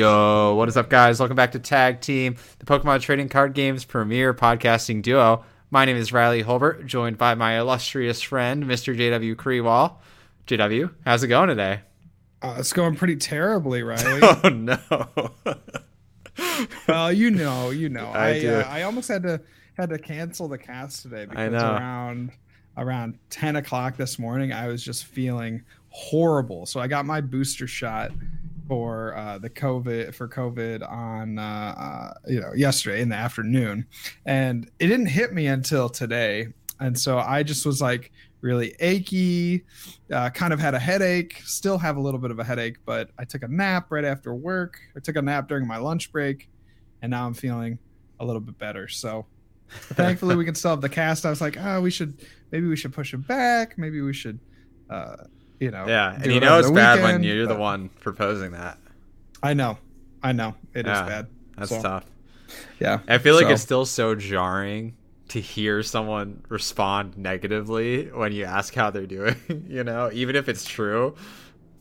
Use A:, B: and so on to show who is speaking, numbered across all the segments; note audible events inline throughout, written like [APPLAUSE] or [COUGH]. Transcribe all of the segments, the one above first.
A: Yo, what is up, guys? Welcome back to Tag Team, the Pokemon Trading Card Games premier podcasting duo. My name is Riley Holbert, joined by my illustrious friend, Mr. JW Creewall. JW, how's it going today?
B: Uh, it's going pretty terribly, Riley. [LAUGHS]
A: Oh no! [LAUGHS]
B: well, you know, you know.
A: I
B: I
A: do.
B: Uh, I almost had to had to cancel the cast today because around around ten o'clock this morning, I was just feeling horrible. So I got my booster shot for uh, the COVID for COVID on uh, uh, you know yesterday in the afternoon, and it didn't hit me until today, and so I just was like really achy, uh, kind of had a headache, still have a little bit of a headache, but I took a nap right after work. I took a nap during my lunch break, and now I'm feeling a little bit better. So [LAUGHS] thankfully we can still have the cast. I was like, oh, we should maybe we should push it back. Maybe we should, uh, you know,
A: yeah, and you know it's
B: the
A: bad when you're the
B: uh,
A: one proposing that.
B: I know, I know, it is
A: Yeah,
B: bad.
A: That's
B: So,
A: tough.
B: Yeah,
A: I feel like
B: So-
A: it's still so jarring to hear someone respond negatively when you ask how they're doing. [LAUGHS] You know, even if it's true,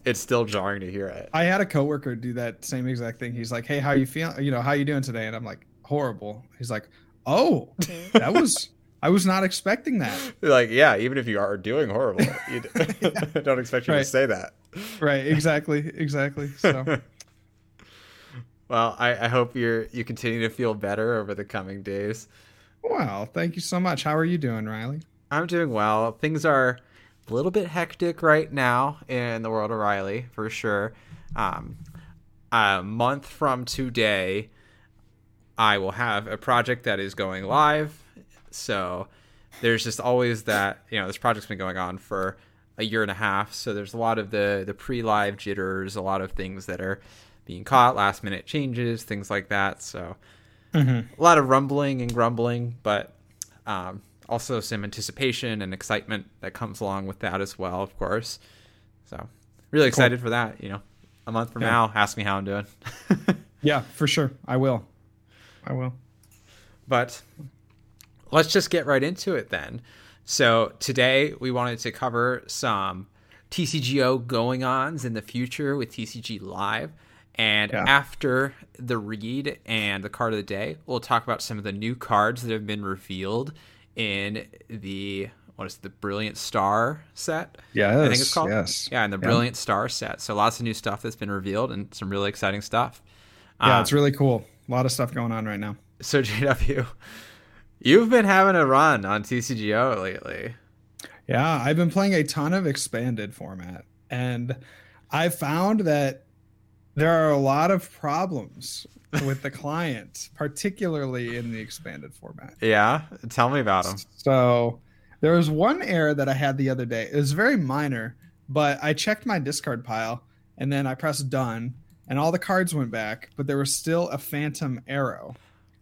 A: it's still jarring to hear it.
B: I had a coworker do that same exact thing. He's like, "Hey, how you feeling? You know, how you doing today?" And I'm like, "Horrible." He's like, "Oh, mm-hmm. that was I was not expecting that." [LAUGHS]
A: Like, yeah, even if you are doing horrible, you [LAUGHS] [LAUGHS] don't expect you to say that.
B: Right? Exactly. Exactly. So
A: well, I, I hope you're you continue to feel better over the coming days.
B: Well, thank you so much. How are you doing, Riley?
A: I'm doing well. Things are a little bit hectic right now in the world of Riley, for sure. Um, a month from today, I will have a project that is going live. So there's just always that, you know, this project's been going on for a year and a half. So there's a lot of the, the pre live jitters, a lot of things that are being caught, last minute changes, things like that. So a lot of rumbling and grumbling, but um, also some anticipation and excitement that comes along with that as well, of course. So really excited for that. You know, a month from
B: Yeah.
A: now, ask me how I'm doing. [LAUGHS]
B: Yeah, for sure. I will. I will.
A: but let's just get right into it then. So today we wanted to cover some TCGO going ons in the future with TCG Live. And
B: Yeah.
A: after the read and the card of the day, we'll talk about some of the new cards that have been revealed in the what is it, the Brilliant Star set?
B: Yes.
A: I think it's called.
B: Yes.
A: Yeah, and the
B: Yeah.
A: Brilliant Star set. So lots of new stuff that's been revealed and some really exciting stuff.
B: Yeah,
A: Um,
B: it's really cool. A lot of stuff going on right now.
A: so [LAUGHS] JW, you've been having a run on TCGO lately.
B: Yeah, I've been playing a ton of expanded format, and I found that there are a lot of problems with the [LAUGHS] client, particularly in the expanded format.
A: Yeah, tell me about them.
B: So there was one error that I had the other day. It was very minor, but I checked my discard pile and then I pressed done, and all the cards went back, but there was still a phantom arrow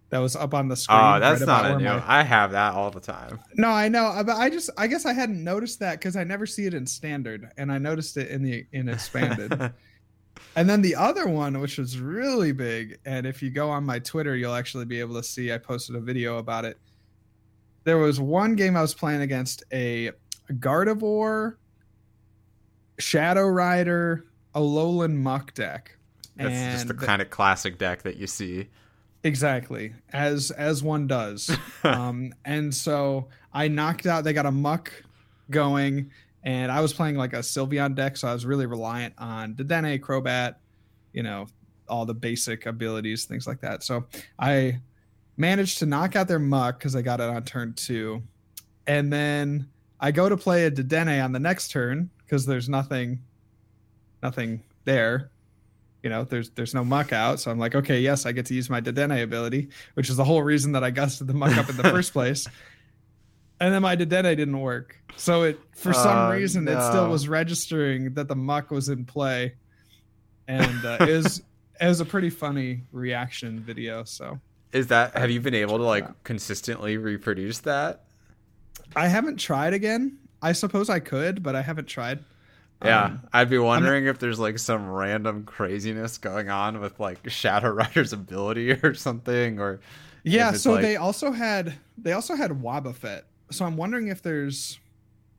B: that was up on the screen.
A: Oh, that's
B: right
A: not a new.
B: my-
A: I have that all the time.
B: no, I know, uh, but I just I guess I hadn't noticed that because I never see it in standard, and I noticed it in the in expanded. [LAUGHS] and then the other one, which was really big, and if you go on my Twitter, you'll actually be able to see. I posted a video about it. There was one game I was playing against a Gardevoir, Shadow Rider, Alolan Muk deck.
A: That's just the kind of classic deck that you see.
B: Exactly, as as one does. [LAUGHS] um, and so I knocked out. They got a Muk going, and I was playing like a Sylveon deck, so I was really reliant on Dedenne, Crobat, you know, all the basic abilities, things like that. So I managed to knock out their Muk because I got it on turn two, and then I go to play a Dedenne on the next turn because there's nothing, nothing there you know there's there's no Muk out so i'm like okay yes i get to use my dedenne ability which is the whole reason that i gusted the Muk up in the first [LAUGHS] place and then my dedenne didn't work so it for some
A: Oh,
B: reason it still was registering that the Muk was in play and uh, it was [LAUGHS] it was a pretty funny reaction video so
A: Is that? Have you been able to
B: Yeah.
A: like consistently reproduce that?
B: i haven't tried again i suppose i could but i haven't tried
A: Yeah,
B: Um,
A: I'd be wondering if there's like some random craziness going on with like Shadow [LAUGHS] Rider's ability or something, or
B: yeah so
A: like-
B: they also had they also had wobbuffet so i'm wondering if there's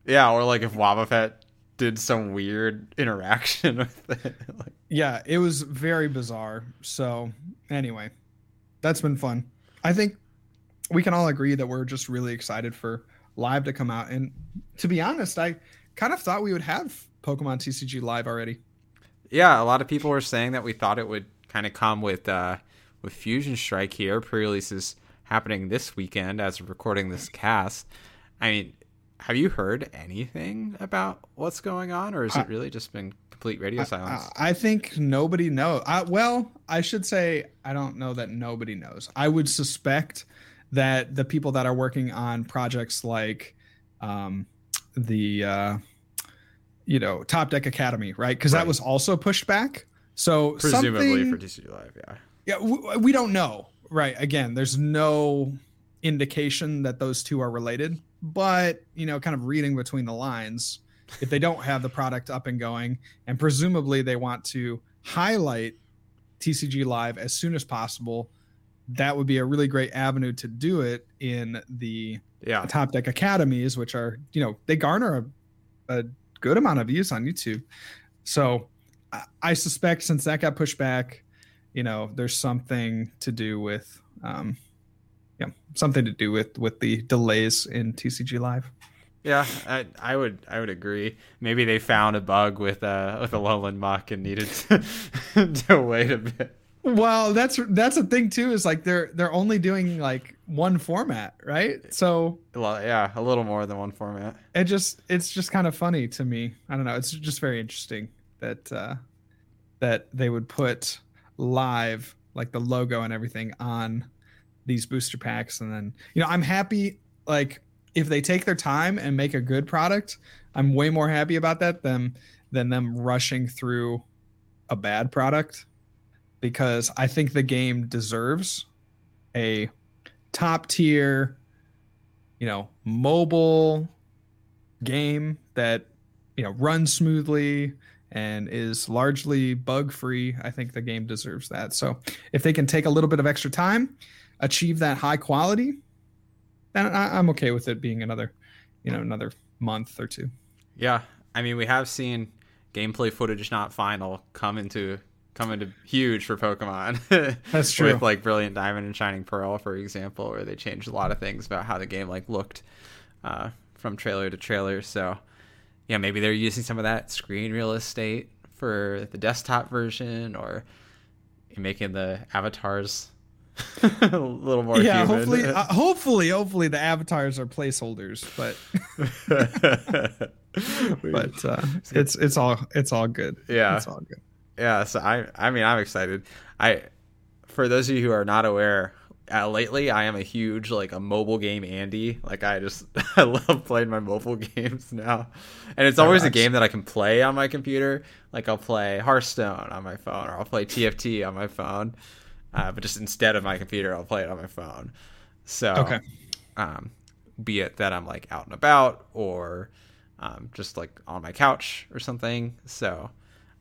A: yeah, or like if Wobbuffet did some weird interaction [LAUGHS] with it. like,
B: yeah, it was very bizarre. So anyway, that's been fun. I think we can all agree that we're just really excited for live to come out. And to be honest, I kind of thought we would have Pokemon TCG live already.
A: Yeah, a lot of people were saying that we thought it would kind of come with uh, with Fusion Strike here. Pre-release is happening this weekend as we're recording this cast. I mean, have you heard anything about what's going on, or has it really just been complete radio silence?
B: I, I think nobody knows. I, well, I should say I don't know that nobody knows. I would suspect that the people that are working on projects like um, the uh, you know Top Deck Academy, right? Because
A: Right.
B: that was also pushed back. So
A: Presumably for TCG Live, yeah.
B: yeah, we, we don't know. Right. Again, there's no indication that those two are related, but you know, kind of reading between the lines, if they don't have the product up and going, and presumably they want to highlight TCG Live as soon as possible, that would be a really great avenue to do it in the
A: Yeah.
B: top deck academies which are you know they garner a, a good amount of views on youtube so I, I suspect since that got pushed back you know there's something to do with um yeah something to do with with the delays in tcg live
A: Yeah, I, I would I would agree. Maybe they found a bug with uh with a Alolan Muk and needed [LAUGHS] to, to wait a bit.
B: Well that's that's a thing too is like they're they're only doing like one format right? So
A: yeah, a little more than one format.
B: it just it's just kind of funny to me. I don't know it's just very interesting that uh that they would put live like the logo and everything on these booster packs and then you know i'm happy like if they take their time and make a good product i'm way more happy about that than than them rushing through a bad product because i think the game deserves a top tier you know mobile game that you know runs smoothly and is largely bug free i think the game deserves that. So if they can take a little bit of extra time achieve that high quality then I, i'm okay with it being another you know another month or two.
A: Yeah, I mean we have seen gameplay footage not final come into come into huge for Pokemon. [LAUGHS]
B: That's true.
A: With like Brilliant Diamond and Shining Pearl, for example, where they changed a lot of things about how the game like looked uh, from trailer to trailer. So yeah, maybe they're using some of that screen real estate for the desktop version, or making the avatars a [LAUGHS] little more
B: yeah
A: human.
B: hopefully [LAUGHS] uh, hopefully hopefully the avatars are placeholders but but uh it's it's all it's all good
A: Yeah.
B: it's all good
A: yeah so i i mean i'm excited. I for those of you who are not aware uh, lately i am a huge like a mobile game andy. Like i just [LAUGHS] i love playing my mobile [LAUGHS] games now. And it's always a game that i can play on my computer. Like i'll play hearthstone on my phone or i'll play tft on my phone. Uh, but just instead of my computer i'll play it on my phone. So
B: Okay.
A: um, be it that i'm like out and about or um, just like on my couch or something. So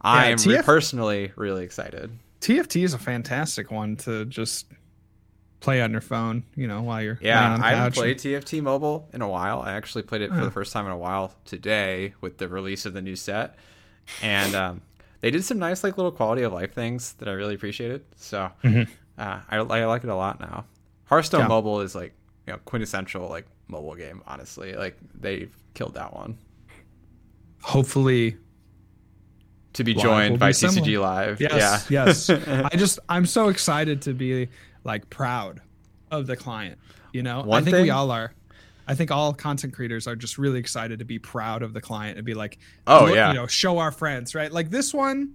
A: I am
B: TF
A: personally really excited.
B: tft is a fantastic one to just play on your phone you know while you're
A: Yeah, I haven't played TFT Mobile in a while. I actually played it for the first time in a while today with the release of the new set, and um, they did some nice like little quality of life things that I really appreciated. So
B: Mhm.
A: uh, I, I like it a lot now. Hearthstone
B: Yeah.
A: Mobile is like you know quintessential like mobile game. Honestly, like they've killed that one.
B: hopefully
A: To be joined by
B: similar.
A: Live.
B: Yes,
A: yeah.
B: yes. [LAUGHS] I just I'm so excited to be like proud of the client. You know,
A: One
B: I think we all are. I think all content creators are just really excited to be proud of the client and be like,
A: Oh,
B: look,
A: yeah.
B: you know, show our friends, right? Like this one,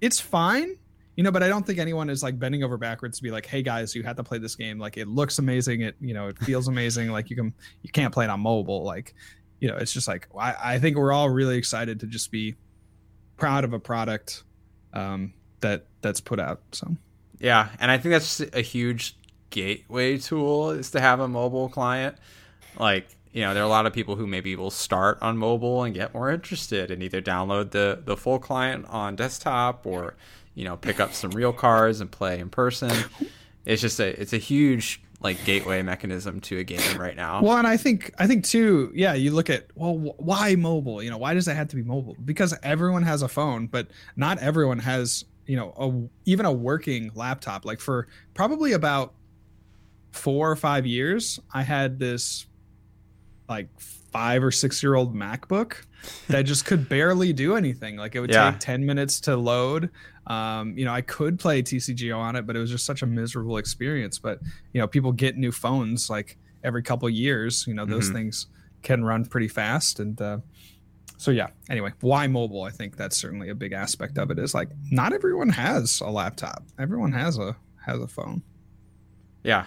B: it's fine, you know, but I don't think anyone is like bending over backwards to be like, hey guys, you have to play this game. Like it looks amazing. It you know it feels amazing. Like you can you can't play it on mobile. Like you know, it's just like I, I think we're all really excited to just be proud of a product um, that that's put out. So
A: Yeah, and I think that's a huge gateway tool is to have a mobile client. Like, you know, there are a lot of people who maybe will start on mobile and get more interested and either download the the full client on desktop or, you know, pick up some real cards and play in person. It's just a it's a huge like gateway mechanism to a game right now.
B: well, and I think I think too. Yeah, you look at well, wh- why mobile? You know, why does it have to be mobile? Because everyone has a phone, but not everyone has you know, a, even a working laptop. Like for probably about four or five years, I had this like five or six year old MacBook that just could barely do anything. Like it would
A: Yeah.
B: take 10 minutes to load. Um, you know, I could play TCGO on it, but it was just such a miserable experience. But, you know, people get new phones like every couple years, you know, those
A: Mhm.
B: things can run pretty fast. And, uh, so yeah, anyway, why mobile? I think that's certainly a big aspect of it is like not everyone has a laptop. Everyone has a has a phone.
A: Yeah,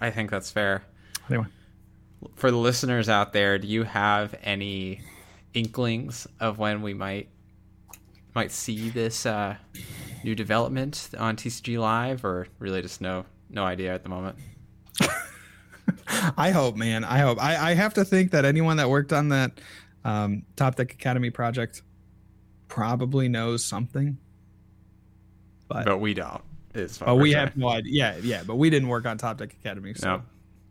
A: I think that's fair.
B: Anyway.
A: For the listeners out there, do you have any inklings of when we might might see this uh, new development on TCG Live, or really just no no idea at the moment? [LAUGHS]
B: I hope, man. I hope. I, I have to think that anyone that worked on that um, Top Deck Academy project probably knows something. But
A: But we don't. It's
B: but we have no idea. Yeah, yeah. But we didn't work on Top Deck Academy. So
A: no.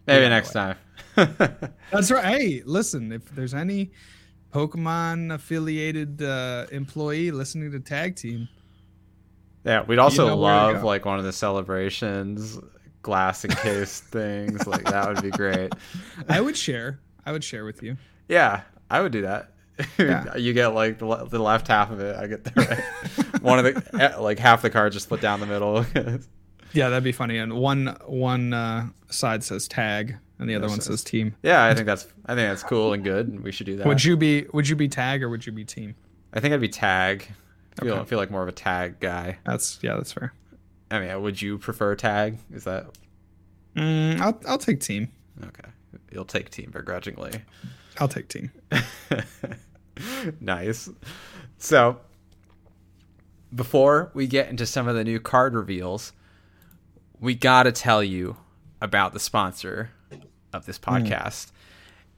A: Maybe next time. [LAUGHS]
B: that's right. Hey, listen, if there's any Pokemon affiliated uh, employee listening to Tag Team,
A: yeah, we'd also
B: know
A: love like one of the celebrations, glass encased [LAUGHS] things. Like that would be great.
B: I would share. I would share with you.
A: Yeah, I would do that.
B: Yeah. [LAUGHS]
A: you get like the, le- the left half of it. I get the right. [LAUGHS] one of the eh, like half the cards just split down the middle.
B: Yeah, that'd be funny. And one one uh, side says tag, and the other one says team.
A: yeah, I think that's I think that's cool and good, and we should do that.
B: Would you be Would you be tag or would you be team?
A: I think I'd be tag. I feel
B: Okay.
A: I feel like more of a tag guy.
B: That's yeah, that's fair.
A: I mean, would you prefer tag? Is that
B: Mm, I'll I'll take team.
A: okay? You'll take team begrudgingly.
B: I'll take team. [LAUGHS]
A: nice. So, before we get into some of the new card reveals, we got to tell you about the sponsor of this hmm. podcast,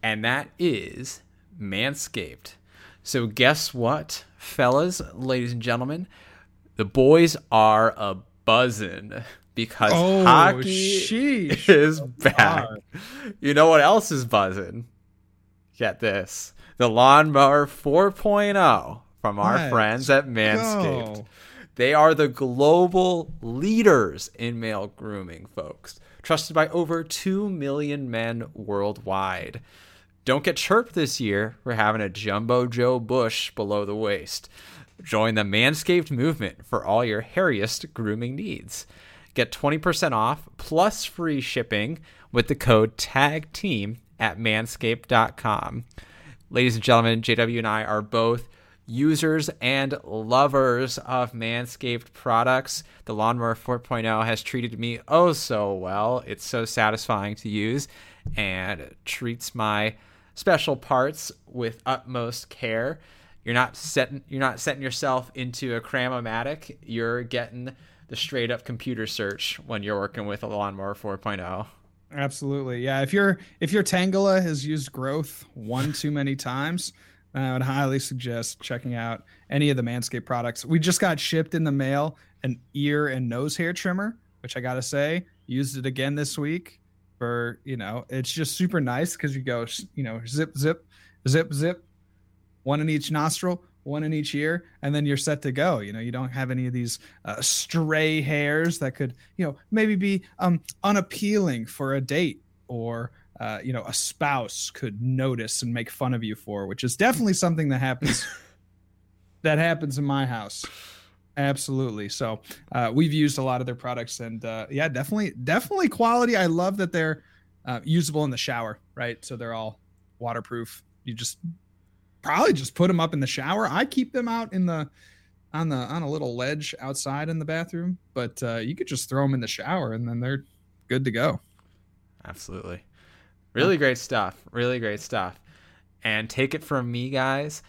A: and that is Manscaped. So, guess what, fellas, ladies and gentlemen? The boys are a buzzing because
B: Oh,
A: hockey
B: sheesh.
A: is back. You know what else is buzzing? Get this. The Lawnmower 4.0 from our
B: Let's
A: friends at Manscaped.
B: Go.
A: They are the global leaders in male grooming, folks. Trusted by over 2 million men worldwide. Don't get chirped this year for having a Jumbo Joe Bush below the waist. Join the Manscaped movement for all your hairiest grooming needs. Get 20% off plus free shipping with the code TAGTEAM at manscaped.com. Ladies and gentlemen, JW and I are both users and lovers of Manscaped products. The Lawnmower 4.0 has treated me oh so well. It's so satisfying to use and treats my special parts with utmost care. You're not setting you're not setting yourself into a cramomatic. You're getting the straight up computer search when you're working with a Lawnmower oh. 4.0.
B: Absolutely. Yeah. If your if your Tangela has used growth one too many times, then I would highly suggest checking out any of the Manscaped products. We just got shipped in the mail an ear and nose hair trimmer, which I gotta say, used it again this week. For you know, it's just super nice because you go, you know, zip, zip, zip, zip, one in each nostril, one in each ear, and then you're set to go. You know, you don't have any of these uh, stray hairs that could, you know, maybe be um, unappealing for a date or, uh, you know, a spouse could notice and make fun of you for, which is definitely something that happens. [LAUGHS] that happens in my house. Absolutely. So uh, we've used a lot of their products, and uh, yeah, definitely, definitely quality. I love that they're uh, usable in the shower, right? So they're all waterproof. You just probably just put them up in the shower. I keep them out in the on the on a little ledge outside in the bathroom, but uh, you could just throw them in the shower and then they're good to go.
A: Absolutely. Really great stuff. Really great stuff. And take it from me, guys.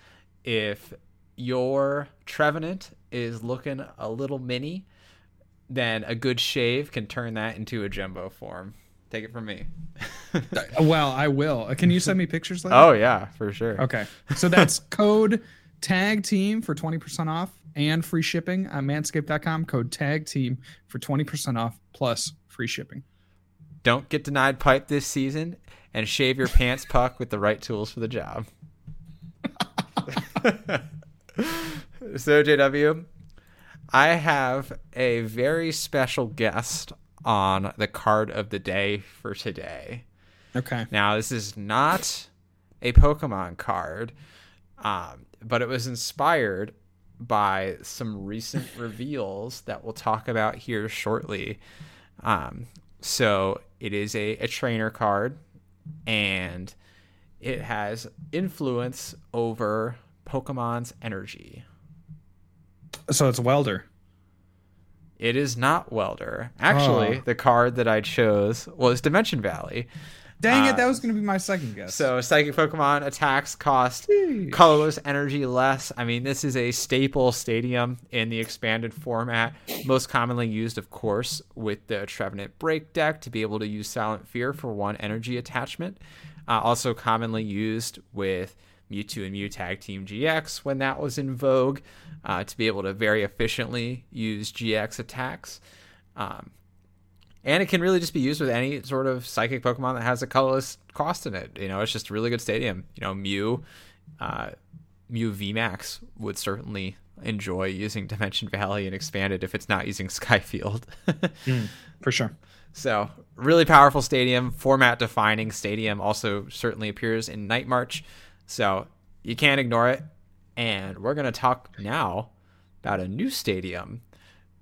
A: If your Trevenant is looking a little mini, then a good shave can turn that into a jumbo form. Take it from me. [LAUGHS]
B: Well, I will. Uh, Can you send me pictures later?
A: oh, yeah, for sure.
B: Okay. So that's [LAUGHS] code tag team for 20% off and free shipping at manscaped.com. Code tag team for 20% off plus free shipping.
A: Don't get denied pipe this season and shave your pants puck with the right tools for the job. [LAUGHS] so, JW, I have a very special guest on the card of the day for today.
B: Okay.
A: Now, this is not a Pokemon card, um, but it was inspired by some recent [LAUGHS] reveals that we'll talk about here shortly. Um, so, it is a, a trainer card, and it has influence over Pokemon's energy.
B: So it's Welder.
A: It is not Welder. Actually,
B: Oh.
A: the card that I chose was Dimension Valley.
B: Dang it, that was going to be my second guess.
A: So psychic Pokemon attacks cost
B: Sheesh.
A: colorless energy less. I mean, this is a staple stadium in the expanded format, most commonly used, of course, with the Trevenant Break deck to be able to use Silent Fear for one energy attachment. Uh, also commonly used with Mewtwo and Mew Tag Team GX when that was in vogue uh, to be able to very efficiently use GX attacks. Um, and it can really just be used with any sort of psychic Pokemon that has a colorless cost in it. You know, it's just a really good stadium. You know, Mew, uh, Mew VMAX would certainly enjoy using Dimension Valley and expanded if it's not using [LAUGHS] Skyfield.
B: for sure.
A: so, really powerful stadium, format defining stadium. Also, certainly appears in Night March. So, you can't ignore it. And we're going to talk now about a new stadium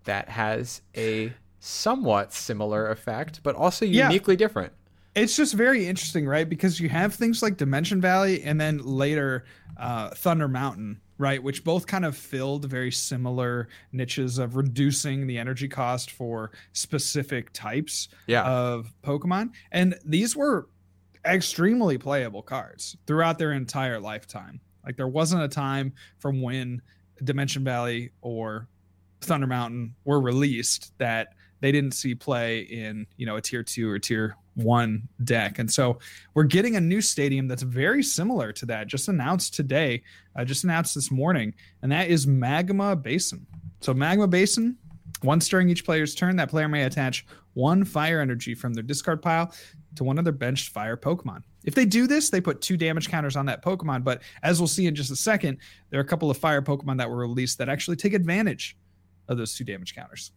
A: that has a somewhat similar effect, but also
B: Yeah.
A: uniquely different.
B: It's just very interesting, right? Because you have things like Dimension Valley and then later uh, Thunder Mountain, right? Which both kind of filled very similar niches of reducing the energy cost for specific types
A: Yeah.
B: of Pokemon. And these were extremely playable cards throughout their entire lifetime. Like there wasn't a time from when Dimension Valley or Thunder Mountain were released that they didn't see play in, you know, a tier 2 or tier 1 deck. And so we're getting a new stadium that's very similar to that just announced today, uh, just announced this morning, and that is Magma Basin. So Magma Basin once during each player's turn, that player may attach one fire energy from their discard pile to one of their benched fire Pokemon. If they do this, they put two damage counters on that Pokemon. But as we'll see in just a second, there are a couple of fire Pokemon that were released that actually take advantage of those two damage counters.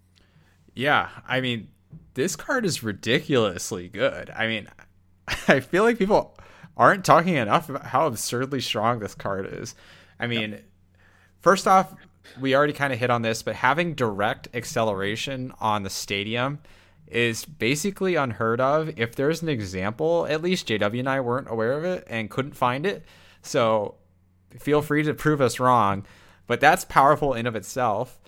A: Yeah, I mean, this card is ridiculously good. I mean, [LAUGHS] I feel like people aren't talking enough about how absurdly strong this card is. I mean, first off, we already kind of hit on this, but having direct acceleration on the stadium is basically unheard of. If there's an example, at least JW and I weren't aware of it and couldn't find it. So feel free to prove us wrong, but that's powerful in of itself.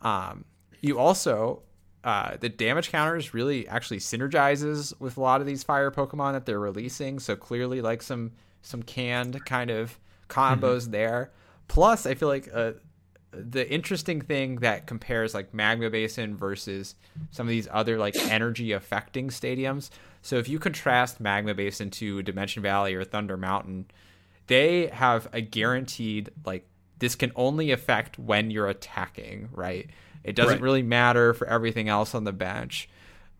A: Um, you also uh, the damage counters really actually synergizes with a lot of these fire Pokemon that they're releasing. So clearly, like some some canned kind of combos there. Plus, I feel like uh, the interesting thing that compares like Magma Basin versus some of these other like [COUGHS] energy affecting stadiums. So if you contrast Magma Basin to Dimension Valley or Thunder Mountain, they have a guaranteed like this can only affect when you're attacking, right? It doesn't
B: Right.
A: really matter for everything else on the bench.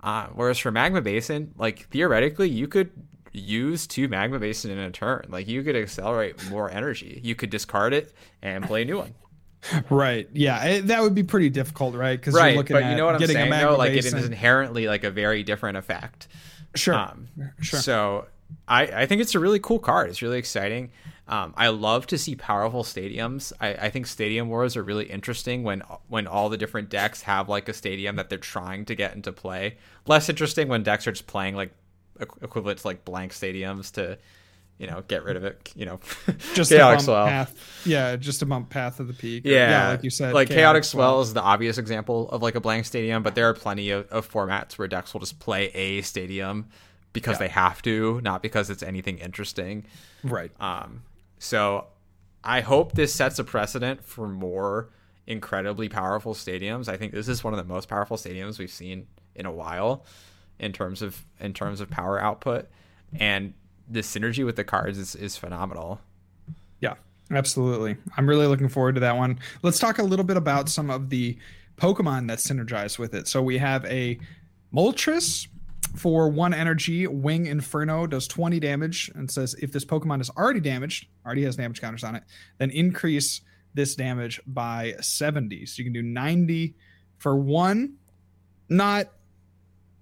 A: Uh, whereas for Magma Basin, like theoretically, you could use two Magma Basin in a turn. Like you could accelerate more energy. You could discard it and play a new one. [LAUGHS]
B: Right. Yeah. it- that would be pretty difficult, right? Because
A: right,
B: you're looking
A: but
B: at
A: you know what I'm
B: getting
A: saying
B: a Magma
A: though. Like it is inherently like a very different effect.
B: Sure.
A: Um,
B: sure.
A: So I, I think it's a really cool card. It's really exciting. Um, I love to see powerful stadiums. I, I think stadium wars are really interesting when when all the different decks have like a stadium that they're trying to get into play. Less interesting when decks are just playing like equ- equivalent to like blank stadiums to, you know, get rid of it. You know, [LAUGHS]
B: just
A: chaotic
B: a
A: swell.
B: path. Yeah, just a bump path of the peak. Or-
A: Yeah,
B: like you said,
A: like chaotic swell is the obvious example of like a blank stadium, but there are plenty of, of formats where decks will just play a stadium because they have to, not because it's anything interesting.
B: Right.
A: Um, so I hope this sets a precedent for more incredibly powerful stadiums. I think this is one of the most powerful stadiums we've seen in a while in terms of in terms of power output, and the synergy with the cards is, is phenomenal.
B: Yeah, absolutely. I'm really looking forward to that one. Let's talk a little bit about some of the Pokemon that synergize with it. So we have a Moltres for one energy, Wing Inferno does 20 damage and says if this Pokemon is already damaged, already has damage counters on it, then increase this damage by 70. So you can do 90 for one. Not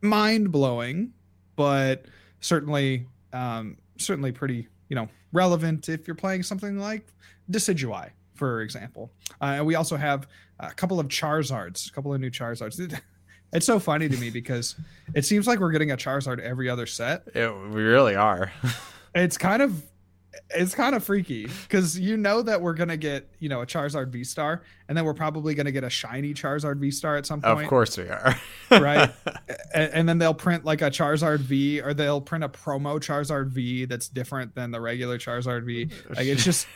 B: mind blowing, but certainly um, certainly pretty you know relevant if you're playing something like Decidueye, for example. Uh, and we also have a couple of Charizards, a couple of new Charizards. [LAUGHS] It's so funny to me because it seems like we're getting a Charizard every other set.
A: It, we really are. [LAUGHS]
B: it's kind of it's kind of freaky because you know that we're gonna get you know a Charizard V Star, and then we're probably gonna get a shiny Charizard V Star at some point.
A: Of course we are, [LAUGHS]
B: right? [LAUGHS] And, and, then they'll print like a Charizard V, or they'll print a promo Charizard V that's different than the regular Charizard V. Like it's just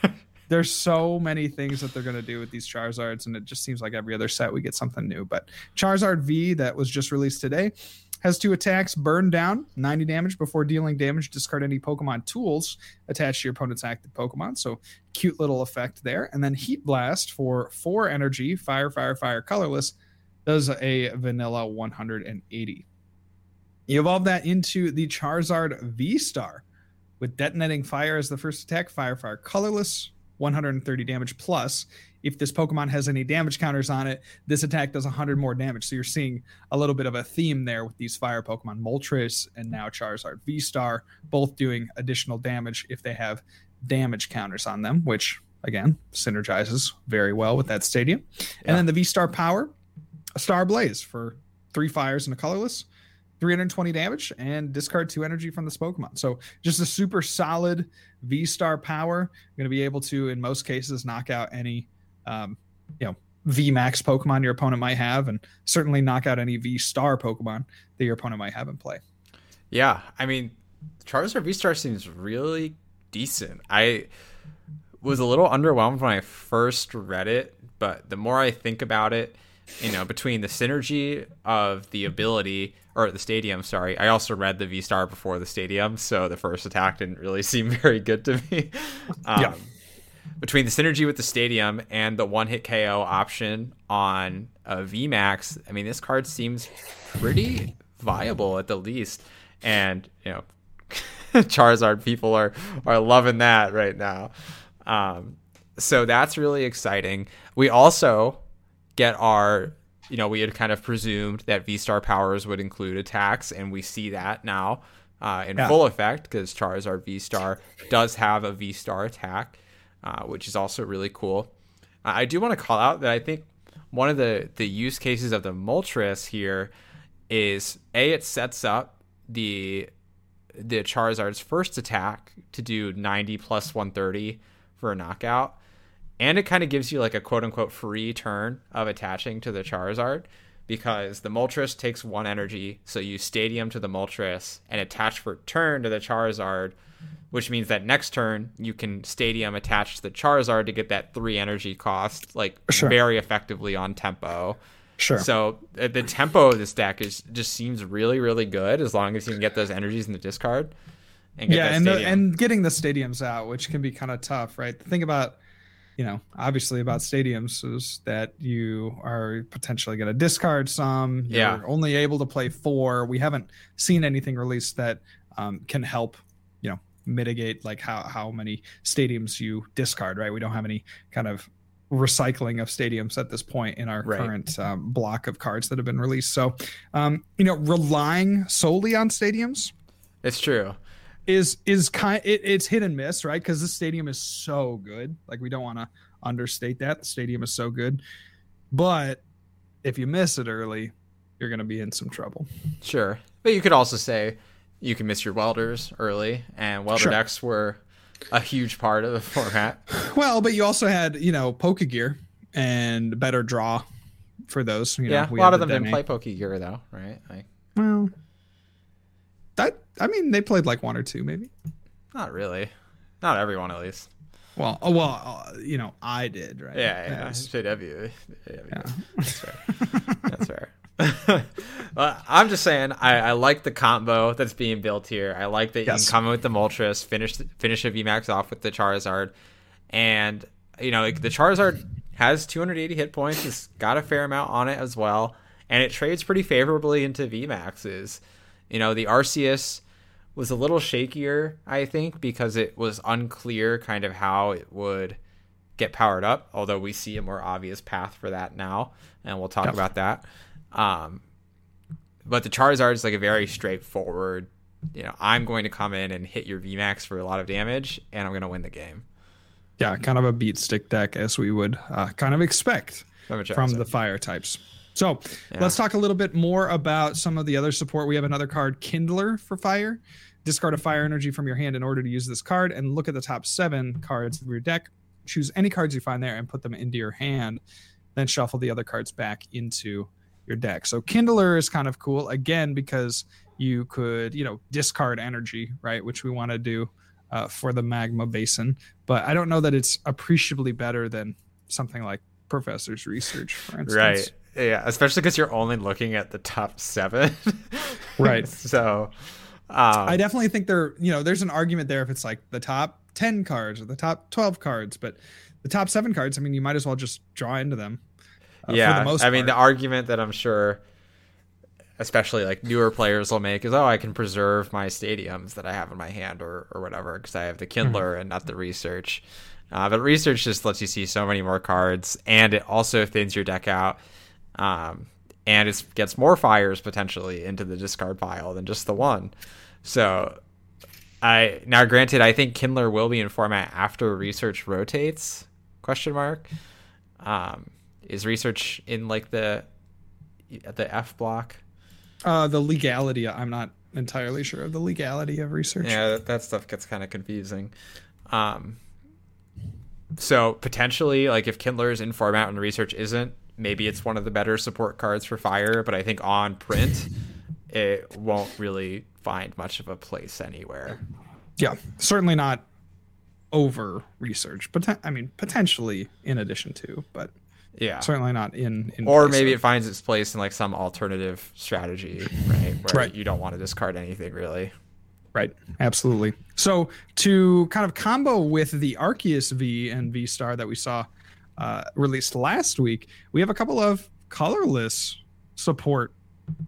B: there's so many things that they're gonna do with these Charizards, and it just seems like every other set we get something new. But Charizard V that was just released today has two attacks burn down 90 damage before dealing damage discard any pokemon tools attached to your opponent's active pokemon. So cute little effect there. And then heat blast for four energy fire fire fire colorless does a vanilla 180 you evolve that into the charizard v star with detonating fire as the first attack fire fire colorless 130 damage plus if this Pokemon has any damage counters on it, this attack does 100 more damage. So you're seeing a little bit of a theme there with these fire Pokemon, Moltres and now Charizard V Star, both doing additional damage if they have damage counters on them, which again synergizes very well with that stadium. Yeah. And then the V Star Power, a Star Blaze for three fires and a colorless. 320 damage and discard two energy from this Pokemon. So just a super solid V Star power. Going to be able to, in most cases, knock out any um, you know V Max Pokemon your opponent might have, and certainly knock out any V Star Pokemon that your opponent might have in play.
A: Yeah, I mean, Charizard V Star seems really decent. I was a little underwhelmed when I first read it, but the more I think about it, you know, between the synergy of the ability or the stadium, sorry, I also read the V Star before the stadium, so the first attack didn't really [LAUGHS] seem very good to me. [LAUGHS] Um, yeah between the synergy with the stadium and the one hit KO option on a VMAX, I mean, this card seems pretty viable at the least. And, you know, [LAUGHS] Charizard people are, are loving that right now. Um, so that's really exciting. We also get our, you know, we had kind of presumed that V Star powers would include attacks, and we see that now uh, in yeah. full effect because Charizard V Star does have a V Star attack uh, which is also really cool. Uh, I do want to call out that I think one of the the use cases of the Moltres here is a it sets up the the Charizard's first attack to do 90 plus 130 for a knockout. And it kind of gives you like a quote unquote free turn of attaching to the Charizard because the Moltres takes one energy. So you stadium to the Moltres and attach for turn to the Charizard which means that next turn you can stadium attach to the Charizard to get that three energy cost like sure. very effectively on tempo.
B: Sure.
A: So uh, the tempo of this deck is just seems really really good as long as you can get those energies in the discard.
B: And yeah, and the, and getting the stadiums out, which can be kind of tough, right? The thing about you know, obviously about stadiums is that you are potentially going to discard some. You're yeah. only able to play four. We haven't seen anything released that um, can help you know, mitigate like how how many stadiums you discard right we don't have any kind of recycling of stadiums at this point in our right. current um, block of cards that have been released so um, you know relying solely on stadiums
A: it's true
B: is is kind it, it's hit and miss right because the stadium is so good like we don't want to understate that the stadium is so good but if you miss it early you're going to be in some trouble
A: sure but you could also say you can miss your welders early, and welder sure. decks were a huge part of the format. [SIGHS]
B: Well, but you also had you know poke gear and better draw for those. You
A: yeah,
B: know,
A: a lot of them didn't play poke gear though, right? Like,
B: well, that I mean, they played like one or two, maybe.
A: Not really. Not everyone, at least.
B: Well, oh, well, uh, you know, I did, right?
A: Yeah, yeah. JW. Yeah. That's fair. That's fair. [LAUGHS] I'm just saying, I, I, like the combo that's being built here. I like that yes. you can come in with the Moltres, finish finish a VMAX off with the Charizard, and you know the Charizard has 280 hit points. It's got a fair amount on it as well, and it trades pretty favorably into VMAXs. You know the Arceus was a little shakier, I think, because it was unclear kind of how it would get powered up. Although we see a more obvious path for that now, and we'll talk about that. Um, but the Charizard is like a very straightforward. You know, I'm going to come in and hit your VMAX for a lot of damage, and I'm going to win the game.
B: Yeah, kind of a beat stick deck as we would uh, kind of expect
A: From,
B: from the fire types. So
A: Yeah.
B: let's talk a little bit more about some of the other support. We have another card, Kindler for fire. Discard a fire energy from your hand in order to use this card, and look at the top seven cards of your deck. Choose any cards you find there and put them into your hand. Then shuffle the other cards back into your deck. So Kindler is kind of cool again because you could, you know, discard energy, right? Which we want to do uh, for the magma basin. But I don't know that it's appreciably better than something like Professor's Research, for instance.
A: Right. Yeah, especially because you're only looking at the top seven. [LAUGHS]
B: Right.
A: so, um,
B: I definitely think there, you know, there's an argument there if it's like the top 10 cards or the top 12 cards, but the top seven cards, I mean, you might as well just draw into them. uh, for
A: yeah.
B: the most
A: I mean, the argument that I'm sure, especially like newer players will make is, oh, I can preserve my stadiums that I have in my hand or or whatever because I have the Kindler and not the research. Uh, but research just lets you see so many more cards, and it also thins your deck out. Um, and it gets more fires potentially into the discard pile than just the one. So I now granted I think Kindler will be in format after research rotates question mark. Um, is research in like the the F block?
B: uh, the legality, I'm not entirely sure of the legality of research.
A: Yeah, that, that stuff gets kind of confusing. Um, so potentially, like if Kindler is in format and research isn't, maybe it's one of the better support cards for fire. But I think on print, [LAUGHS] it won't really find much of a place anywhere.
B: Yeah, certainly not over research, but I mean, potentially in addition to, but
A: Yeah.
B: certainly not in. in
A: or maybe
B: of.
A: it finds its place in like some alternative strategy, right? Where
B: Right.
A: you don't want to discard anything really.
B: Right. Absolutely. So to kind of combo with the Arceus V and V Star that we saw uh, released last week, we have a couple of colorless support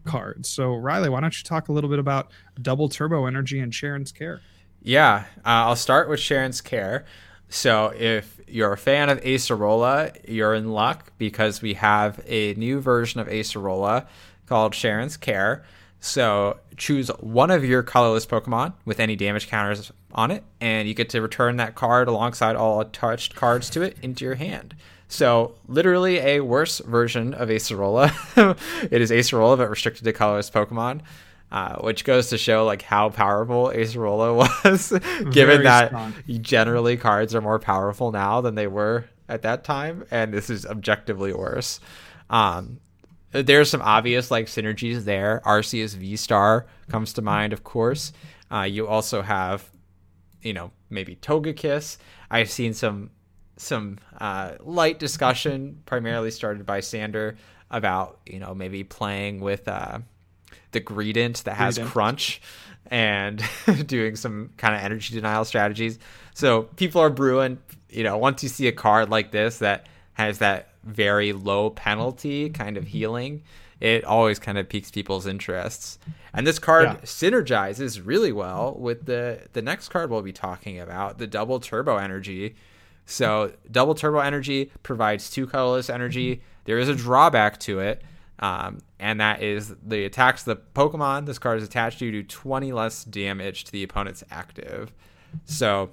B: cards. So Riley, why don't you talk a little bit about Double Turbo Energy and Cheren's Care?
A: Yeah, uh, I'll start with Cheren's Care. So, if you're a fan of Acerola, you're in luck because we have a new version of Acerola called Cheren's Care. So, choose one of your colorless Pokemon with any damage counters on it, and you get to return that card alongside all attached cards to it into your hand. So, literally a worse version of Acerola. [LAUGHS] it is Acerola, but restricted to colorless Pokemon. Uh, which goes to show like how powerful Acerola [LAUGHS] was, given
B: Very
A: that
B: strong.
A: generally cards are more powerful now than they were at that time, and this is objectively worse. Um, there's some obvious like synergies there. Arceus V Star comes to mind, of course. Uh, you also have, you know, maybe Togekiss. I've seen some some uh, light discussion, primarily started by Sander, about you know maybe playing with uh, the Greedent that has
B: Greedent.
A: Crunch and [LAUGHS] doing some kind of energy denial strategies. So people are brewing. You know, once you see a card like this that has that very low penalty kind of healing, it always kind of piques people's interests. And this card
B: Yeah.
A: synergizes really well with the the next card we'll be talking about, the double turbo energy. So double turbo energy provides two colorless energy. There is a drawback to it, um, and that is the attacks the Pokemon this card is attached to do 20 less damage to the opponent's active. So,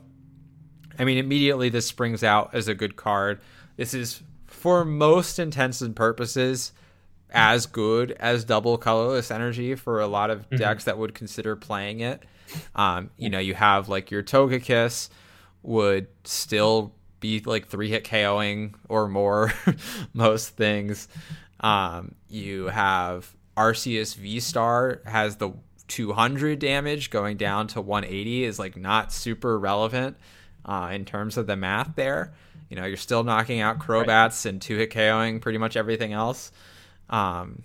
A: I mean, immediately this springs out as a good card. This is, for most intents and purposes, as good as double colorless energy for a lot of decks that would consider playing it. Um, you know, you have like your Togekiss would still be like three hit KOing or more [LAUGHS] most things. Um, you have Arceus V Star has the 200 damage going down to 180 is like not super relevant uh, in terms of the math there. You know, you're still knocking out Crobats and two hit KOing pretty much everything else. Um,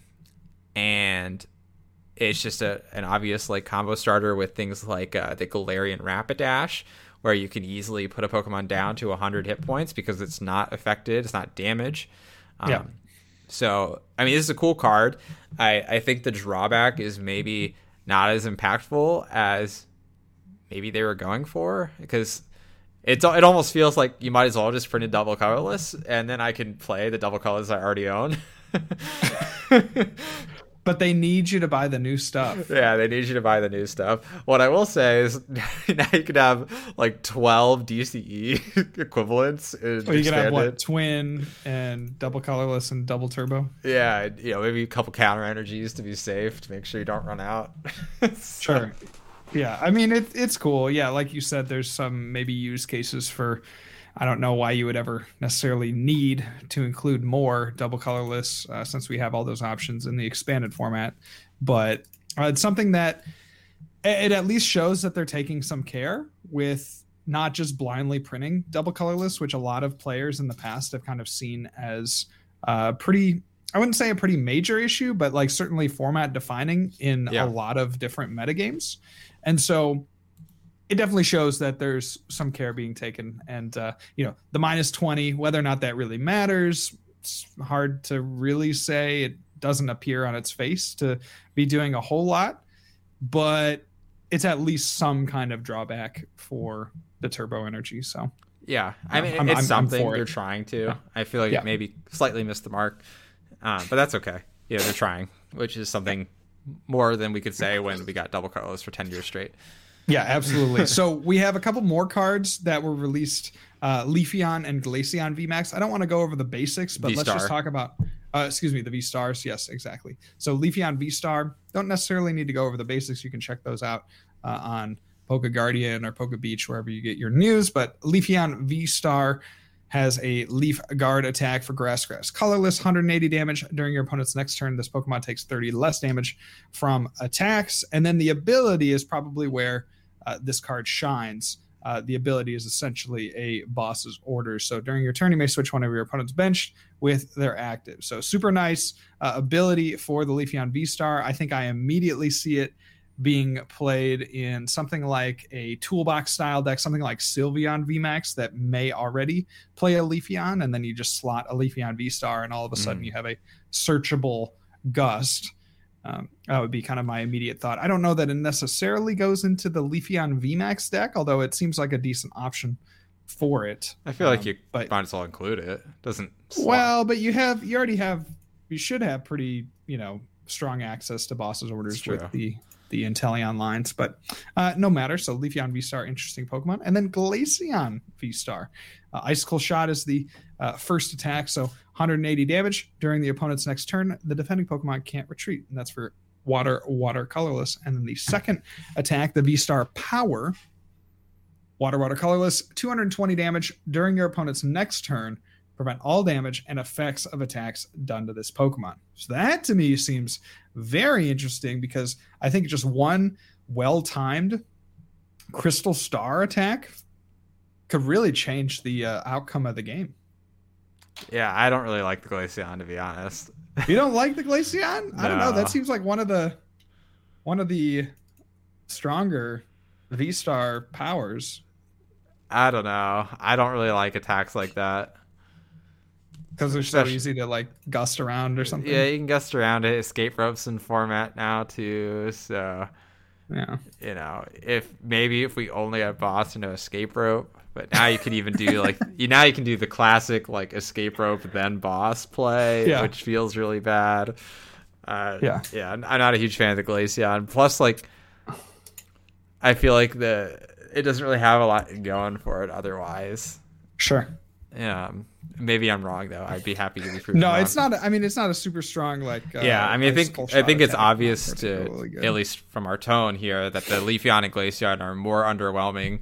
A: and it's just a an obvious like combo starter with things like uh, the Galarian Rapidash, where you can easily put a Pokemon down to 100 hit points because it's not affected, it's not damage. Um,
B: Yeah.
A: So I mean, this is a cool card. I I think the drawback is maybe not as impactful as maybe they were going for because It it almost feels like you might as well just print a double colorless, and then I can play the double colors I already own. [LAUGHS]
B: but they need you to buy the new stuff.
A: Yeah, they need you to buy the new stuff. What I will say is [LAUGHS] now you can have like 12 DCE [LAUGHS] equivalents.
B: Or oh, you can have what twin and double colorless and double turbo.
A: Yeah, you know, maybe a couple counter energies to be safe to make sure you don't run out.
B: so. Sure. Yeah, I mean it, it's cool. Yeah, like you said, there's some maybe use cases for I don't know why you would ever necessarily need to include more double colorless uh, since we have all those options in the expanded format. But uh, it's something that it at least shows that they're taking some care with not just blindly printing double colorless, which a lot of players in the past have kind of seen as uh, pretty. I wouldn't say a pretty major issue, but like certainly format defining in yeah. a lot of different metagames. And so it definitely shows that there's some care being taken and uh, you know the minus 20 whether or not that really matters it's hard to really say it doesn't appear on its face to be doing a whole lot but it's at least some kind of drawback for the turbo energy so
A: yeah i mean I'm, it's I'm, something I'm they're it. trying to yeah. i feel like yeah. maybe slightly missed the mark uh, but that's okay yeah they're trying which is something more than we could say when we got double colorless for 10 years straight
B: yeah, absolutely. so we have a couple more cards that were released uh, Leafeon and Glaceon VMAX. I don't want to go over the basics, but V-Star. let's just talk about, uh, excuse me, the V Stars. Yes, exactly. So Leafeon V Star, don't necessarily need to go over the basics. You can check those out uh, on Poke Guardian or Poke Beach, wherever you get your news. But Leafeon V Star has a Leaf Guard attack for Grass Grass. Colorless, 180 damage during your opponent's next turn. This Pokemon takes 30 less damage from attacks. And then the ability is probably where uh, this card shines. Uh, the ability is essentially a boss's order. So during your turn, you may switch one of your opponent's bench with their active. So super nice uh, ability for the Leafeon V Star. I think I immediately see it being played in something like a toolbox style deck, something like Sylveon VMAX that may already play a Leafeon, and then you just slot a Leafeon V Star, and all of a sudden mm. you have a searchable Gust um, that would be kind of my immediate thought. I don't know that it necessarily goes into the Leafeon VMAX deck, although it seems like a decent option for it.
A: I feel um, like you but, might as well include it. Doesn't
B: slot. well, but you have you already have you should have pretty you know strong access to bosses orders with the the Inteleon lines, but uh, no matter. So Leafeon V Star, interesting Pokemon, and then Glaceon V Star. Uh, Icicle Shot is the uh, first attack, so 180 damage during the opponent's next turn. The defending Pokemon can't retreat, and that's for water, water, colorless. And then the second attack, the V Star Power, water, water, colorless, 220 damage during your opponent's next turn. Prevent all damage and effects of attacks done to this Pokemon. So that to me seems very interesting because I think just one well timed Crystal Star attack could really change the uh, outcome of the game.
A: Yeah, I don't really like the Glaceon to be honest.
B: You don't like the Glaceon? No. I don't know. That seems like one of the one of the stronger V Star powers.
A: I don't know. I don't really like attacks like that.
B: Because they're so easy to like gust around or something.
A: Yeah, you can gust around it. Escape ropes in format now too. So
B: yeah,
A: you know, if maybe if we only have boss and no escape rope, but now you can even do [LAUGHS] like you now you can do the classic like escape rope then boss play, yeah. which feels really bad. Uh, yeah, yeah. I'm not a huge fan of the Glaceon. Plus, like, I feel like the it doesn't really have a lot going for it otherwise.
B: Sure.
A: Yeah, maybe I'm wrong though. I'd be happy to be proven. [LAUGHS]
B: No,
A: wrong.
B: it's not. I mean, it's not a super strong like.
A: Uh, yeah, I mean, I think I think it's obvious to at least from our tone here that the Leafeon and Glaceon are more underwhelming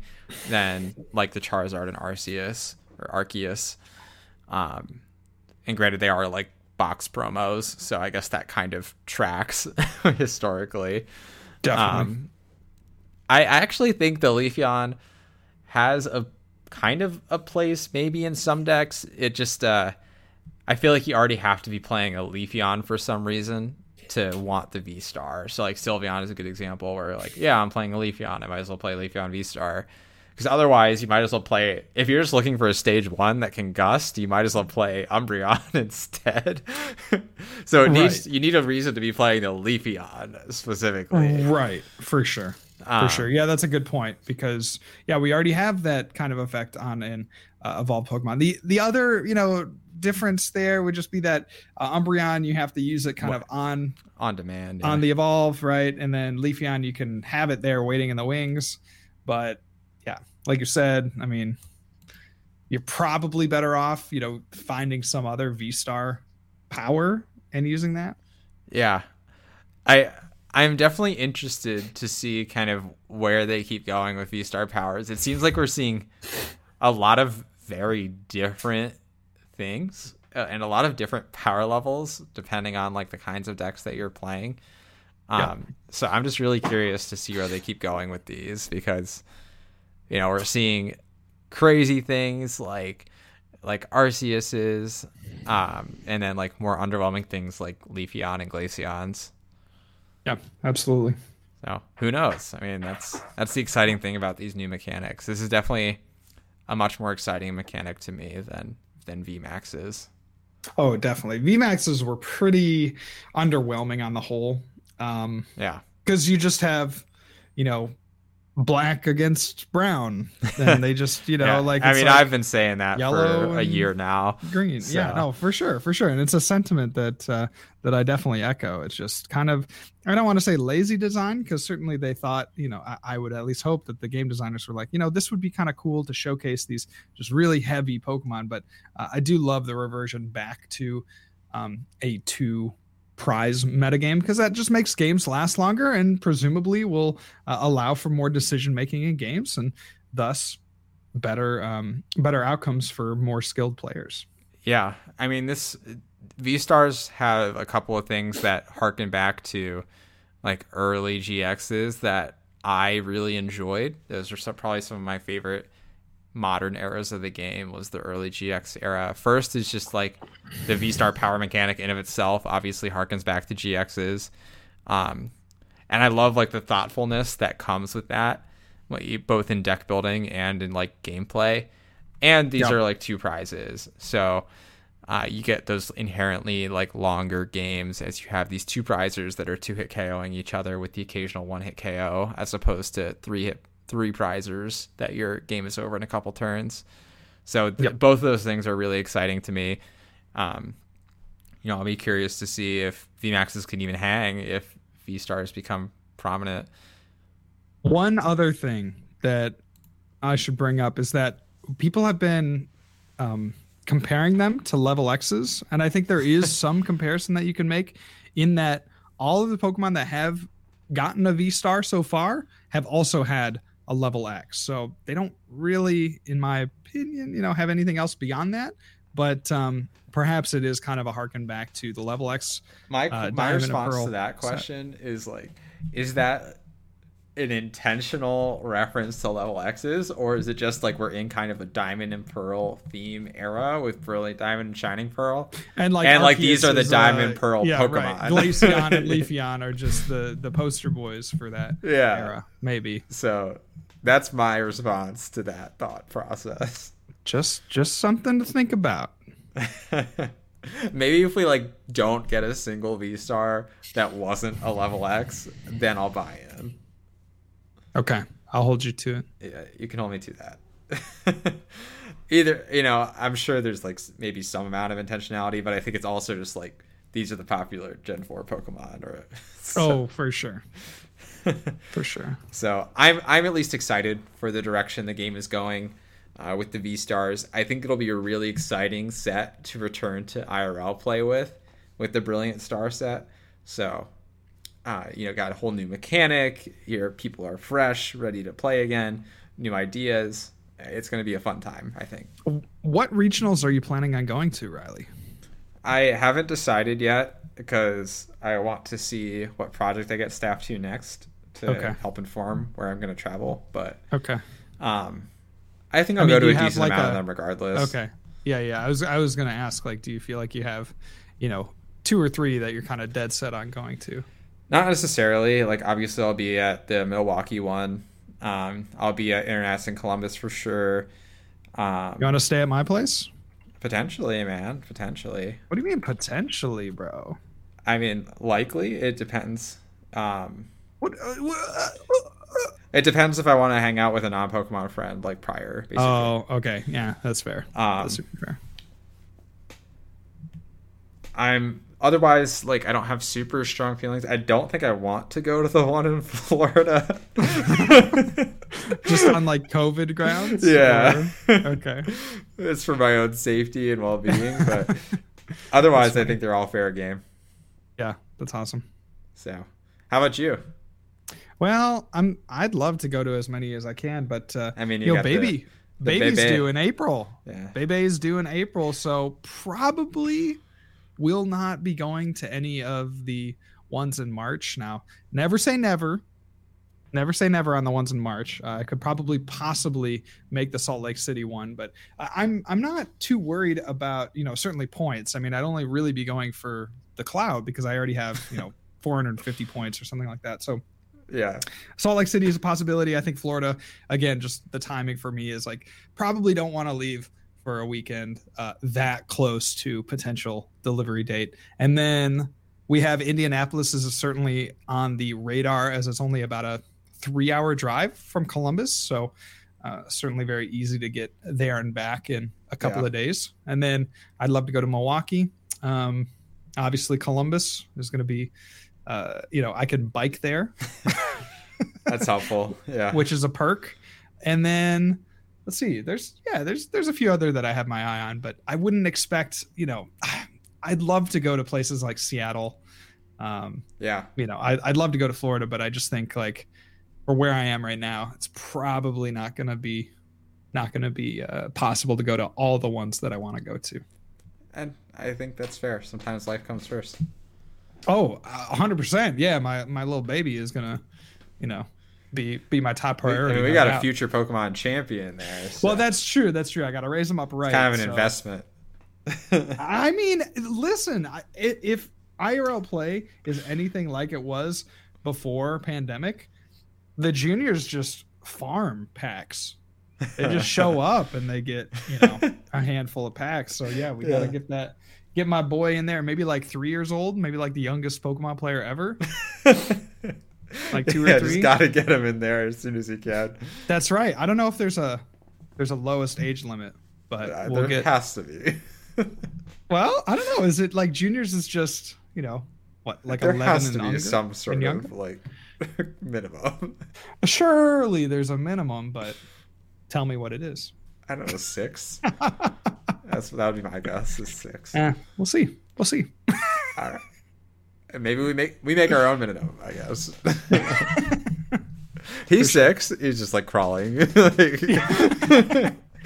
A: than like the Charizard and Arceus or Arceus. Um, and granted, they are like box promos, so I guess that kind of tracks [LAUGHS] historically.
B: Definitely. Um,
A: I actually think the Leafeon has a kind of a place maybe in some decks. It just uh I feel like you already have to be playing a Leafeon for some reason to want the V Star. So like Sylveon is a good example where like, yeah, I'm playing a Leafeon, I might as well play Leafeon V Star. Because otherwise, you might as well play. If you're just looking for a stage one that can gust, you might as well play Umbreon [LAUGHS] instead. [LAUGHS] so it right. needs you need a reason to be playing the Leafeon specifically.
B: Right, for sure.
A: Um,
B: for sure. Yeah, that's a good point because yeah, we already have that kind of effect on an uh, evolved Pokemon. The the other you know difference there would just be that uh, Umbreon you have to use it kind
A: What?
B: of on
A: on demand.
B: on the evolve, right? And then Leafeon you can have it there waiting in the wings, but yeah, like you said, I mean, you're probably better off you know finding some other V Star power and using that.
A: Yeah. I I'm definitely interested to see kind of where they keep going with V Star powers. It seems like we're seeing a lot of very different things uh, and a lot of different power levels depending on like the kinds of decks that you're playing. Um
B: Yeah.
A: so I'm just really curious to see where they keep going with these because you know, we're seeing crazy things like like Arceus's, um, and then like more underwhelming things like Leafeon and Glaceons.
B: Yeah, absolutely.
A: So who knows? I mean, that's that's the exciting thing about these new mechanics. This is definitely a much more exciting mechanic to me than than VMAX is.
B: Oh, definitely. VMAXs were pretty underwhelming on the whole. Um,
A: Yeah,
B: because you just have, you know, black against brown, and they just, you [LAUGHS] know,
A: Yeah.
B: like
A: I mean,
B: like
A: I've been saying that for a year now.
B: green. Yeah, no, for sure, for sure, and it's a sentiment that uh, that I definitely echo. It's just kind of, I don't want to say lazy design because certainly they thought, you know, I, I would at least hope that the game designers were like, you know, this would be kind of cool to showcase these just really heavy Pokemon. But uh, I do love the reversion back to um, a two prize metagame because that just makes games last longer and presumably will uh, allow for more decision making in games and thus better um, better outcomes for more skilled players.
A: Yeah, I mean this V stars have a couple of things that harken back to like early GXs that I really enjoyed. Those are some, probably some of my favorite modern eras of the game was the early GX era. First is just like the V star power mechanic in of itself obviously harkens back to GXs. Um and I love like the thoughtfulness that comes with that, both in deck building and in like gameplay. And these are like two prizes, so uh, you get those inherently like longer games as you have these two prizers that are two hit KOing each other with the occasional one hit KO, as opposed to three hit three prizers that your game is over in a couple turns. So th-
B: Yep.
A: both of those things are really exciting to me. Um, you know, I'll be curious to see if VMAXs can even hang if V stars become prominent.
B: One other thing that I should bring up is that people have been um, comparing them to level X's, and I think there is [LAUGHS] some comparison that you can make in that all of the Pokemon that have gotten a V star so far have also had a level X. So they don't really, in my opinion, you know, have anything else beyond that. But um, perhaps it is kind of a harken back to the level X.
A: My
B: Uh,
A: my response to that
B: set.
A: question is like, is that an intentional reference to level X's, or is it just like we're in kind of a Diamond and Pearl theme era with Brilliant Diamond and Shining Pearl?
B: And like,
A: And, like, these are the Diamond uh, Pearl
B: yeah, Right.
A: Pokemon. [LAUGHS]
B: Glaceon and Leafeon are just the the poster boys for that
A: Yeah.
B: era. Maybe
A: So that's my response to that thought process.
B: just just something to think about. [LAUGHS]
A: Maybe if we like don't get a single V star that wasn't a level X, then I'll buy in.
B: Okay, I'll hold you to it.
A: Yeah, you can hold me to that. [LAUGHS] Either, you know, I'm sure there's like maybe some amount of intentionality, but I think it's also just like these are the popular Gen 4 Pokemon or [LAUGHS]
B: Oh, for sure, [LAUGHS] for sure.
A: So I'm I'm at least excited for the direction the game is going uh, with the V stars. I think it'll be a really exciting set to return to IRL play with, with the Brilliant Star set. So, uh, you know, got a whole new mechanic. Your people are fresh, ready to play again. New ideas. It's going to be a fun time. I think.
B: What regionals are you planning on going to, Riley?
A: I haven't decided yet because I want to see what project I get staffed to next to
B: Okay.
A: help inform where I'm going to travel. But
B: Okay,
A: Um, I think
B: I
A: I'll
B: mean,
A: go to a decent
B: like,
A: amount
B: a-
A: of them regardless.
B: okay, yeah, yeah. I was I was gonna ask, like, do you feel like you have, you know, two or three that you're kind of dead set on going to?
A: Not necessarily. Like obviously, I'll be at the Milwaukee one. Um, I'll be at International in Columbus for sure. Um,
B: You want to stay at my place?
A: potentially, man. Potentially.
B: What do you mean potentially, bro?
A: I mean, likely. It depends. Um,
B: What? Uh, what uh,
A: It depends if I want to hang out with a non Pokemon friend like prior. Basically.
B: Oh, okay. Yeah, that's fair.
A: Um,
B: that's super fair.
A: I'm otherwise like I don't have super strong feelings. I don't think I want to go to the [LAUGHS] one in Florida. [LAUGHS]
B: Just on like COVID grounds.
A: Yeah.
B: or- Okay. [LAUGHS]
A: it's for my own safety and well being, but otherwise I think they're all fair game.
B: Yeah, that's awesome.
A: So, how about you?
B: Well, I'm. I'd love to go to as many as I can, but uh,
A: I mean, you
B: you know,
A: got the-
B: baby,
A: the
B: baby's
A: Bebe.
B: due in April.
A: Yeah.
B: Bebe's due in April, so probably will not be going to any of the ones in March. Now, never say never. Never say never on the ones in March. Uh, I could probably possibly make the Salt Lake City one, but I'm I'm not too worried about you know certainly points. I mean, I'd only really be going for the cloud because I already have you know [LAUGHS] 450 points or something like that. So
A: Yeah.
B: Salt Lake City is a possibility. I think Florida, again, just the timing for me is like probably don't want to leave for a weekend uh, that close to potential delivery date. And then we have Indianapolis is certainly on the radar as it's only about a three hour drive from Columbus. So uh, certainly very easy to get there and back in a couple
A: Yeah.
B: of days. And then I'd love to go to Milwaukee. Um, obviously, Columbus is going to be, uh, you know, I can bike there [LAUGHS]
A: That's helpful. [LAUGHS] Yeah.
B: which is a perk. And then let's see, there's yeah, there's there's a few other that I have my eye on, but I wouldn't expect, you know, [SIGHS] I'd love to go to places like Seattle. Um,
A: yeah.
B: you know, I, I'd love to go to Florida, but I just think like for where I am right now, it's probably not going to be not going to be uh, possible to go to all the ones that I want to go to.
A: And I think that's fair. Sometimes life comes first.
B: Oh, a hundred percent. Yeah, my my little baby is gonna, you know, be be my top
A: We, I
B: priority.
A: mean, we
B: no
A: got a
B: doubt.
A: future Pokemon champion there. so
B: Well, that's true. That's true. I got to raise them up right.
A: kind of an
B: so-
A: investment.
B: I [LAUGHS] mean, listen, I- i- if IRL play is anything like it was before pandemic, the juniors just farm packs. They just show [LAUGHS] up and they get, you know, a handful of packs. So yeah, we got to
A: Yeah.
B: get that get my boy in there, maybe like 3 years old, maybe like the youngest Pokemon player ever. [LAUGHS] Like two [LAUGHS] or
A: yeah,
B: three?
A: Just gotta get him in there as soon as you can.
B: That's right. I don't know if there's a there's a lowest age limit, but
A: Uh,
B: we'll
A: there
B: get
A: has to be. [LAUGHS]
B: Well, I don't know. Is it like juniors is just, you know, what, like
A: there
B: 11
A: has
B: and
A: to be
B: younger?
A: some sort of
B: younger?
A: like [LAUGHS] minimum.
B: Surely there's a minimum, but tell me what it is.
A: I don't know, six. That's that would be my guess. Is six.
B: Eh, we'll see. We'll see.
A: All right. Maybe we make we make our own minimum. I guess. [LAUGHS] He's six. He's just like crawling. Like- [LAUGHS]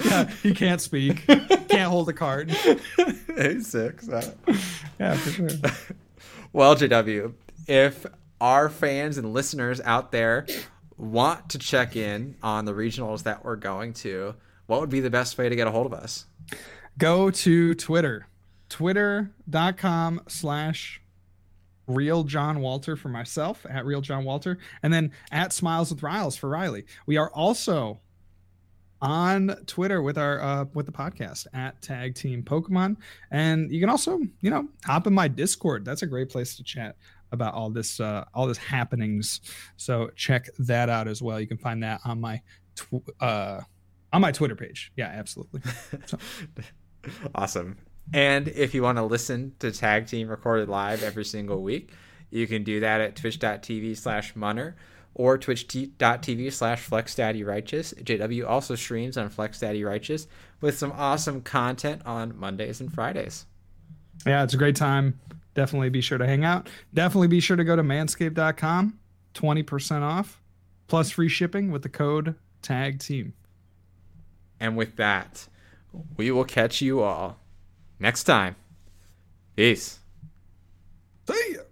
B: yeah, [LAUGHS] he can't speak. Can't hold a card.
A: He's six. huh?
B: Yeah, for sure.
A: Well, JW, if our fans and listeners out there want to check in on the regionals that we're going to, what would be the best way to get a hold of us?
B: Go to Twitter. Twitter.com slash real John Walter for myself at real John Walter, and then at Smiles with Riles for Riley. We are also on Twitter with our uh, with the podcast at Tag Team Pokemon, and you can also you know hop in my Discord. That's a great place to chat about all this uh, all this happenings. So check that out as well. You can find that on my tw- uh, on my Twitter page. Yeah, absolutely. [LAUGHS]
A: Awesome. And if you want to listen to Tag Team recorded live every single week, you can do that at twitch.tv slash munner or twitch.tv slash flexdaddyrighteous. JW also streams on flexdaddyrighteous with some awesome content on Mondays and Fridays.
B: Yeah, it's a great time. Definitely be sure to hang out. Definitely be sure to go to manscaped.com, 20% off, plus free shipping with the code TAG TEAM.
A: And with that, we will catch you all next time. Peace.
B: See ya.